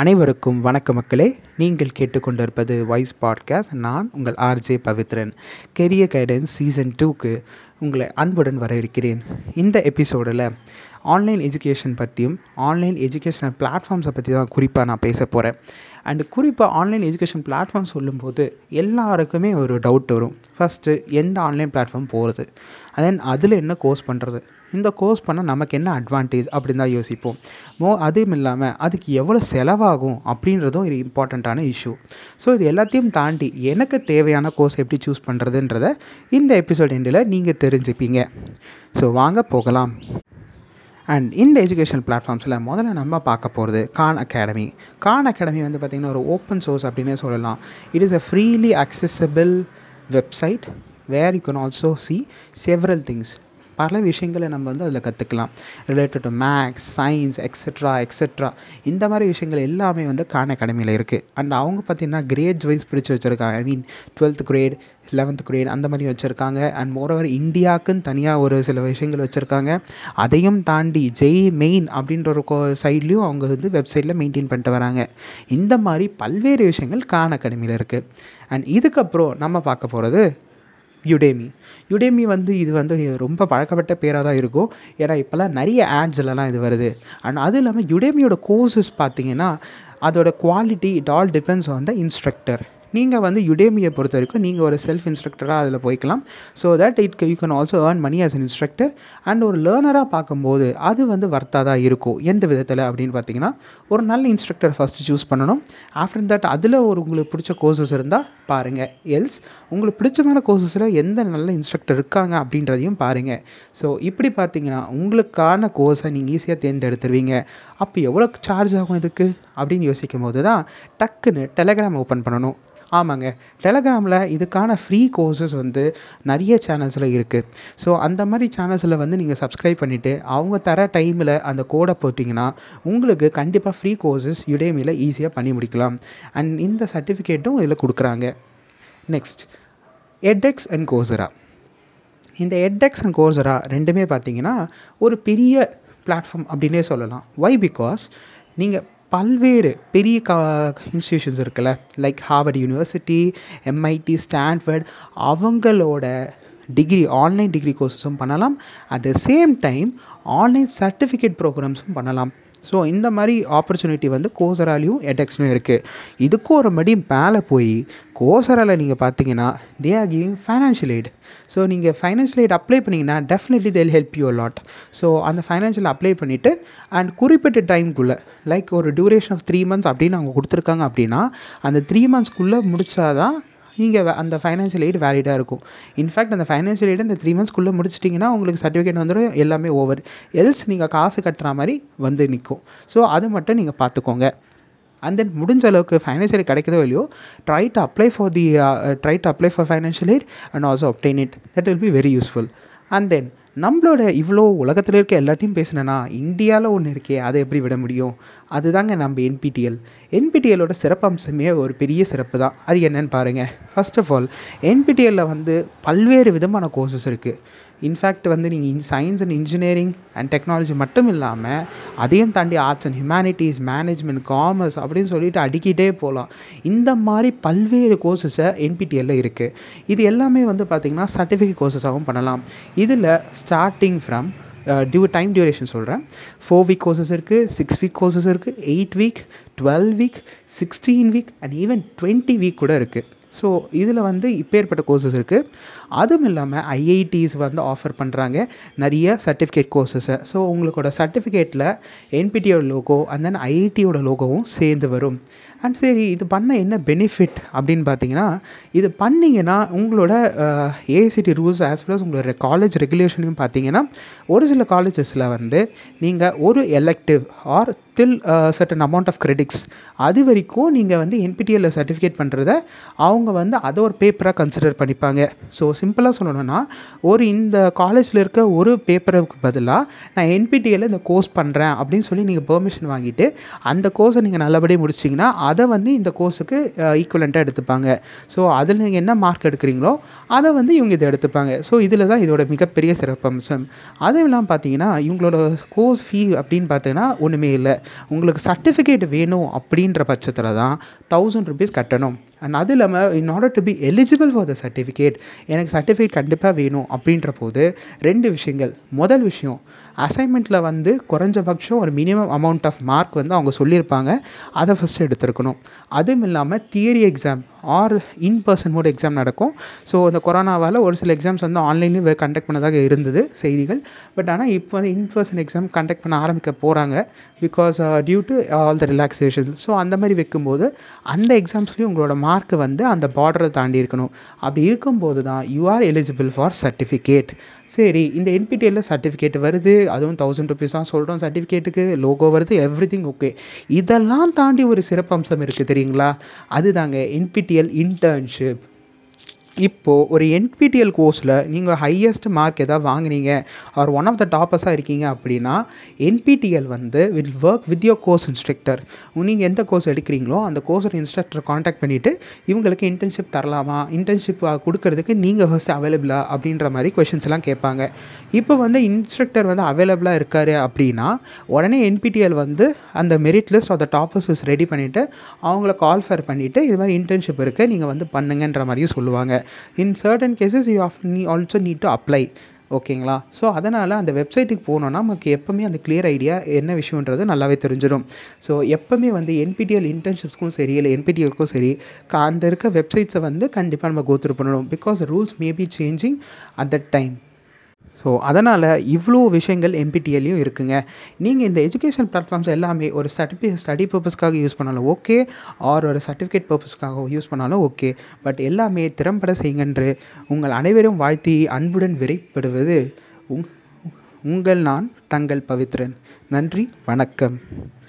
அனைவருக்கும் வணக்க மக்களே. நீங்கள் கேட்டுக்கொண்டிருப்பது வாய்ஸ் பாட்காஸ்ட் நான் உங்கள் RJ Pavithran. Career guidance season டூக்கு உங்களை அன்புடன் வரவேற்கிறேன். இந்த எபிசோடில் ஆன்லைன் எஜுகேஷன் பற்றியும் ஆன்லைன் எஜுகேஷனல் பிளாட்ஃபார்ம்ஸை பற்றி தான் குறிப்பாக நான் பேச போகிறேன் அண்டு குறிப்பாக ஆன்லைன் எஜுகேஷன் பிளாட்ஃபார்ம் சொல்லும்போது எல்லாருக்குமே ஒரு டவுட் வரும். ஃபஸ்ட்டு எந்த ஆன்லைன் பிளாட்ஃபார்ம் போகிறது தென் அதில் என்ன கோர்ஸ் பண்ணுறது இந்த கோர்ஸ் பண்ணால் நமக்கு என்ன அட்வான்டேஜ் அப்படின்னு தான் யோசிப்போம். மோ அதுவும் இல்லாமல் அதுக்கு எவ்வளோ செலவாகும் அப்படின்றதும் ஒரு இம்பார்ட்டண்ட்டான இஷ்யூ ஸோ இது எல்லாத்தையும் தாண்டி எனக்கு தேவையான கோர்ஸ் எப்படி சூஸ் பண்ணுறதுன்றத இந்த எபிசோட் எண்டில் நீங்கள் தெரிஞ்சுப்பீங்க. ஸோ வாங்க போகலாம். அண்ட் இந்த எஜுகேஷன் பிளாட்ஃபார்ம்ஸில் முதல்ல நம்ம பார்க்க போகிறது கான் அகாடமி கான் அகாடமி வந்து பார்த்திங்கன்னா ஒரு ஓப்பன் சோர்ஸ் அப்படின்னே சொல்லலாம். It is a freely accessible website where you can also see several things பல விஷயங்களை நம்ம வந்து அதில் கற்றுக்கலாம் related to maths science etcetera extra இந்த மாதிரி விஷயங்கள் எல்லாமே வந்து கான் அகாடமியில் இருக்குது அண்ட் அவங்க பார்த்திங்கன்னா கிரேட்ஸ் வைஸ் பிரித்து வச்சுருக்காங்க. I mean twelfth grade eleventh grade அந்த மாதிரி வச்சுருக்காங்க. அண்ட் மோரோவர் இந்தியாவுக்குன்னு தனியாக ஒரு சில விஷயங்கள் வச்சுருக்காங்க. அதையும் தாண்டி ஜெய் மெயின் அப்படின்ற ஒரு கோ சைட்லேயும் அவங்க வந்து வெப்சைட்டில் மெயின்டைன் பண்ணிட்டு வராங்க. இந்த மாதிரி பல்வேறு விஷயங்கள் கான் அகாடமியில் இருக்குது அண்ட் இதுக்கப்புறம் நம்ம பார்க்க போகிறது யுடேமி யுடேமி வந்து இது வந்து ரொம்ப பழக்கப்பட்ட பேராக தான் இருக்கும். ஏன்னா இப்போல்லாம் நிறைய ஆட்ஸ்லலாம் இது வருது. அண்ட் அதுவும் இல்லாமல் யுடேமியோட கோர்சஸ் பார்த்தீங்கன்னா அதோட quality it all depends on the instructor நீங்கள் வந்து யுடேமியை பொறுத்த வரைக்கும் நீங்கள் ஒரு செல்ஃப் இன்ஸ்ட்ரக்டராக அதில் போய்க்கலாம். So that it you can also earn money as an instructor and ஒரு லேர்னராக பார்க்கும்போது அது வந்து வர்த்தாக தான் இருக்கும். எந்த விதத்தில் அப்படின்னு பார்த்தீங்கன்னா ஒரு நல்ல இன்ஸ்ட்ரக்டர் ஃபஸ்ட்டு சூஸ் பண்ணணும். ஆஃப்டர் தட் அதில் ஒரு உங்களுக்கு பிடிச்ச கோர்சஸ் இருந்தால் பாருங்கள் எல்ஸ் உங்களுக்கு பிடிச்சமான கோர்சஸில் எந்த நல்ல இன்ஸ்ட்ரக்டர் இருக்காங்க அப்படின்றதையும் பாருங்கள் ஸோ இப்படி பார்த்தீங்கன்னா உங்களுக்கான கோர்ஸை நீங்கள் ஈஸியாக தேர்ந்தெடுத்துருவீங்க. அப்போ எவ்வளோ சார்ஜ் ஆகும் இதுக்கு? அப்படின்னு யோசிக்கும் போது தான் டக்குன்னு டெலகிராம் ஓப்பன் பண்ணணும். ஆமாங்க. டெலகிராமில் இதுக்கான ஃப்ரீ கோர்சஸ் வந்து நிறைய சேனல்ஸில் இருக்குது ஸோ அந்த மாதிரி சேனல்ஸில் வந்து நீங்கள் சப்ஸ்கிரைப் பண்ணிவிட்டு அவங்க தர டைமில் அந்த கோடை போட்டிங்கன்னா உங்களுக்கு கண்டிப்பாக ஃப்ரீ கோர்சஸ் யுடேமியில் ஈஸியாக பண்ணி முடிக்கலாம். அண்ட் இந்த சர்டிஃபிகேட்டும் இதில் கொடுக்குறாங்க. நெக்ஸ்ட் எட்எக்ஸ் அண்ட் கோசரா இந்த எட்எக்ஸ் அண்ட் கோசரா ரெண்டுமே பார்த்தீங்கன்னா ஒரு பெரிய பிளாட்ஃபார்ம் அப்படின்னே சொல்லலாம். ஒய் பிகாஸ் நீங்கள் பல்வேறு பெரிய கா இன்ஸ்டியூஷன்ஸ் இருக்குல்ல like Harvard University MIT Stanford அவங்களோட டிகிரி ஆன்லைன் டிகிரி கோர்ஸஸும் பண்ணலாம். At the same time online certificate ப்ரோக்ராம்ஸும் பண்ணலாம். ஸோ இந்த மாதிரி ஆப்பர்ச்சுனிட்டி வந்து கோசராலையும் எடெக்ஸ்லையும் இருக்குது இதுக்கும் ஒரு மடி மேலே போய் கோசராவில் நீங்கள் பார்த்தீங்கன்னா they are giving financial aid so நீங்கள் ஃபைனான்ஷியல் எய்ட் அப்ளை பண்ணிங்கன்னா definitely they'll help you lot so அந்த ஃபைனான்ஷியல் அப்ளை பண்ணிவிட்டு அண்ட் குறிப்பிட்ட டைம்குள்ளே லைக் ஒரு டியூரேஷன் ஆஃப் த்ரீ மந்த்ஸ் அப்படின்னு அவங்க கொடுத்துருக்காங்க அப்படின்னா அந்த த்ரீ மந்த்ஸ்க்குள்ளே முடித்தாதான் நீங்கள் அந்த ஃபைனான்ஷியல் எய்ட் வேலிடாக இருக்கும். இன்ஃபேக்ட் அந்த ஃபைனான்ஷியல் எய்ட் அந்த த்ரீ மந்த்ஸ்க்குள்ளே முடிச்சிட்டிங்கன்னா உங்களுக்கு சர்டிஃபிகேட் வந்துடும் எல்லாமே ஓவர் எல்ஸ் நீங்கள் காசு கட்டுற மாதிரி வந்து நிற்கும் ஸோ அது மட்டும் நீங்கள் பார்த்துக்கோங்க அண்ட் தென் முடிஞ்ச அளவுக்கு ஃபைனான்ஷியல் கிடைக்கதோ இல்லையோ try to apply for the try to apply for financial aid and also obtain it that will be very useful and then நம்மளோட இவ்வளோ உலகத்தில் இருக்க எல்லாத்தையும் பேசினேன்னா இந்தியாவில் ஒன்று இருக்கே அதை எப்படி விட முடியும்? அதுதாங்க நம்ம என்பிடிஎல் என்பிடிஎலோட சிறப்பம்சமே ஒரு பெரிய சிறப்பு தான். அது என்னன்னு பாருங்கள் ஃபர்ஸ்ட் ஆஃப் ஆல் என்பிடிஎல்லில் வந்து பல்வேறு விதமான கோர்சஸ் இருக்குது இன்ஃபேக்ட் வந்து நீங்கள் science and engineering and technology மட்டும் இல்லாமல் அதையும் தாண்டி arts and humanities management commerce அப்படின்னு சொல்லிட்டு அடிக்கிட்டே போகலாம் இந்த மாதிரி பல்வேறு கோர்சஸை என்பிடிஎல்ல இருக்குது இது எல்லாமே வந்து பார்த்திங்கன்னா சர்டிஃபிகேட் கோர்சஸாகவும் பண்ணலாம். இதில் starting from due time duration சொல்கிறேன் ஃபோர் வீக் கோர்சஸ் இருக்குது சிக்ஸ் வீக் கோர்சஸ் இருக்குது eight week twelve week sixteen week and even twenty week கூட இருக்குது ஸோ இதில் வந்து இப்பேற்பட்ட கோர்சஸ் இருக்குது அதுவும் இல்லாமல் ஐஐடிஸ் வந்து ஆஃபர் பண்ணுறாங்க நிறைய சர்டிஃபிகேட் கோர்சஸை ஸோ உங்களோட சர்டிஃபிகேட்டில் என்பிடியோட லோகோ அண்ட் தென் ஐஐடியோட லோகோவும் சேர்ந்து வரும். அண்ட் சரி இது பண்ண என்ன பெனிஃபிட் அப்படின்னு பார்த்தீங்கன்னா இது பண்ணிங்கன்னா உங்களோட ACT rules as well as உங்களோட காலேஜ் ரெகுலேஷனையும் பார்த்தீங்கன்னா ஒரு சில காலேஜஸில் வந்து நீங்கள் ஒரு elective or till certain amount of credits அது வரைக்கும் நீங்கள் வந்து என்பிடிஎல்ல சர்டிஃபிகேட் பண்ணுறத அவங்க வந்து அதை ஒரு பேப்பராக கன்சிடர் பண்ணிப்பாங்க. ஸோ சிம்பிளாக சொல்லணும்னா ஒரு இந்த காலேஜில் இருக்க ஒரு பேப்பருக்கு பதிலாக நான் என்பிடிஎல்ல இந்த கோர்ஸ் பண்ணுறேன் அப்படின்னு சொல்லி நீங்கள் பெர்மிஷன் வாங்கிட்டு அந்த கோர்ஸை நீங்கள் நல்லபடியாக முடிச்சிங்கன்னா அதை வந்து இந்த கோர்ஸுக்கு ஈக்குவலண்ட்டாக எடுத்துப்பாங்க. ஸோ அதில் நீங்கள் என்ன மார்க் எடுக்கிறீங்களோ அதை வந்து இவங்க இதை எடுத்துப்பாங்க. ஸோ இதில் தான் இதோட மிகப்பெரிய சிறப்பம்சம். அதுவும் இல்லாமல் பார்த்தீங்கன்னா இவங்களோட கோர்ஸ் ஃபீ அப்படின்னு பார்த்தீங்கன்னா ஒன்றுமே இல்லை. உங்களுக்கு சர்டிஃபிகேட் வேணும் அப்படின்ற பட்சத்தில் தான் தௌசண்ட் ருபீஸ் கட்டணும். அண்ட் அது இல்லாமல் in order to be eligible for the certificate எனக்கு சர்டிஃபிகேட் கண்டிப்பாக வேணும் அப்படின்ற போது ரெண்டு விஷயங்கள். முதல் விஷயம் அசைன்மெண்ட்டில் வந்து குறைஞ்சபட்சம் ஒரு மினிமம் அமௌண்ட் ஆஃப் மார்க் வந்து அவங்க சொல்லியிருப்பாங்க. அதை ஃபஸ்ட்டு எடுத்துருக்கணும். அதுவும் இல்லாமல் theory exam or in person mode exam நடக்கும். ஸோ இந்த கொரோனாவால் ஒரு சில எக்ஸாம்ஸ் வந்து ஆன்லைன்லேயும் கண்டக்ட் பண்ணதாக இருந்தது செய்திகள். பட் ஆனால் இப்போ வந்து இன் பர்சன் எக்ஸாம் கண்டக்ட் பண்ண ஆரம்பிக்க போகிறாங்க because due to all the relaxation so அந்த மாதிரி வைக்கும்போது அந்த எக்ஸாம்ஸ்லேயும் உங்களோட மார்க் வந்து அந்த பார்டரை தாண்டி இருக்கணும். அப்படி இருக்கும்போது தான் you are eligible for certificate சரி இந்த என்பிடிஎல்ல சர்டிஃபிகேட் வருது அதுவும் தௌசண்ட் ருபீஸ் தான் சொல்கிறோம் சர்டிஃபிகேட்டுக்கு லோகோ வருது எவ்ரி திங் ஓகே இதெல்லாம் தாண்டி ஒரு சிறப்பம்சம் இருக்குது தெரியுங்களா? அதுதாங்க என்பிடிஎல் இன்டர்ன்ஷிப் இப்போது ஒரு என்பிடிஎல் கோர்ஸில் நீங்கள் ஹையஸ்ட் மார்க் எதாவது வாங்கினீங்க ஆர் ஒன் ஆஃப் த டாப்பர்ஸாக இருக்கீங்க அப்படின்னா என்பிடிஎல் வந்து will work with your course instructor நீங்கள் எந்த கோர்ஸ் எடுக்கிறீங்களோ அந்த கோர்ஸோட இன்ஸ்ட்ரக்டரை காண்டாக்ட் பண்ணிவிட்டு இவங்களுக்கு இன்டர்ன்ஷிப் தரலாமா? இன்டர்ன்ஷிப் கொடுக்கறதுக்கு நீங்கள் ஃபஸ்ட்டு அவைலபிளா அப்படின்ற மாதிரி கொஷின்ஸ் எல்லாம் கேட்பாங்க. இப்போ வந்து இன்ஸ்ட்ரக்டர் வந்து அவைலபிளாக இருக்கார் அப்படின்னா உடனே என்பிடிஎல் வந்து அந்த merit list of the toppers ready பண்ணிவிட்டு அவங்கள கால் ஃபேர் பண்ணிவிட்டு இது மாதிரி இன்டர்ன்ஷிப் இருக்குது நீங்கள் வந்து பண்ணுங்கன்ற மாதிரியும் சொல்லுவாங்க. In certain cases you have நீ ஆல்சோ நீட் டு அப்ளை ஓகேங்களா ஸோ அதனால் அந்த வெப்சைட்டுக்கு போனோன்னா நமக்கு எப்போவுமே அந்த கிளியர் ஐடியா என்ன விஷயன்றது நல்லாவே தெரிஞ்சிடும். ஸோ எப்போவுமே வந்து என்பிடிஎல் இன்டர்ன்ஷிப்ஸ்க்கும் சரி இல்லை என்பிடிஎல்க்கும் சரி அந்த இருக்க வெப்சைட்ஸை வந்து கண்டிப்பாக நம்ம கோத்ரூ பண்ணணும். Because rules may be changing at that time so அதனால் இவ்வளோ விஷயங்கள் எம்பிடிஎல்லையும் இருக்குங்க. நீங்கள் இந்த எஜுகேஷன் பிளாட்ஃபார்ம்ஸ் எல்லாமே ஒரு சர்டிஃபி ஸ்டடி பர்பஸ்க்காக யூஸ் பண்ணாலும் ஓகே ஆர் ஒரு சர்டிஃபிகேட் பர்பஸ்க்காக யூஸ் பண்ணாலும் ஓகே பட் எல்லாமே திறம்பட செய்யுங்கன்று உங்கள் அனைவரும் வாழ்த்தி அன்புடன் விரைப்படுவது உங் உங்கள் நான் தங்கள் பவித்ரன். நன்றி வணக்கம்.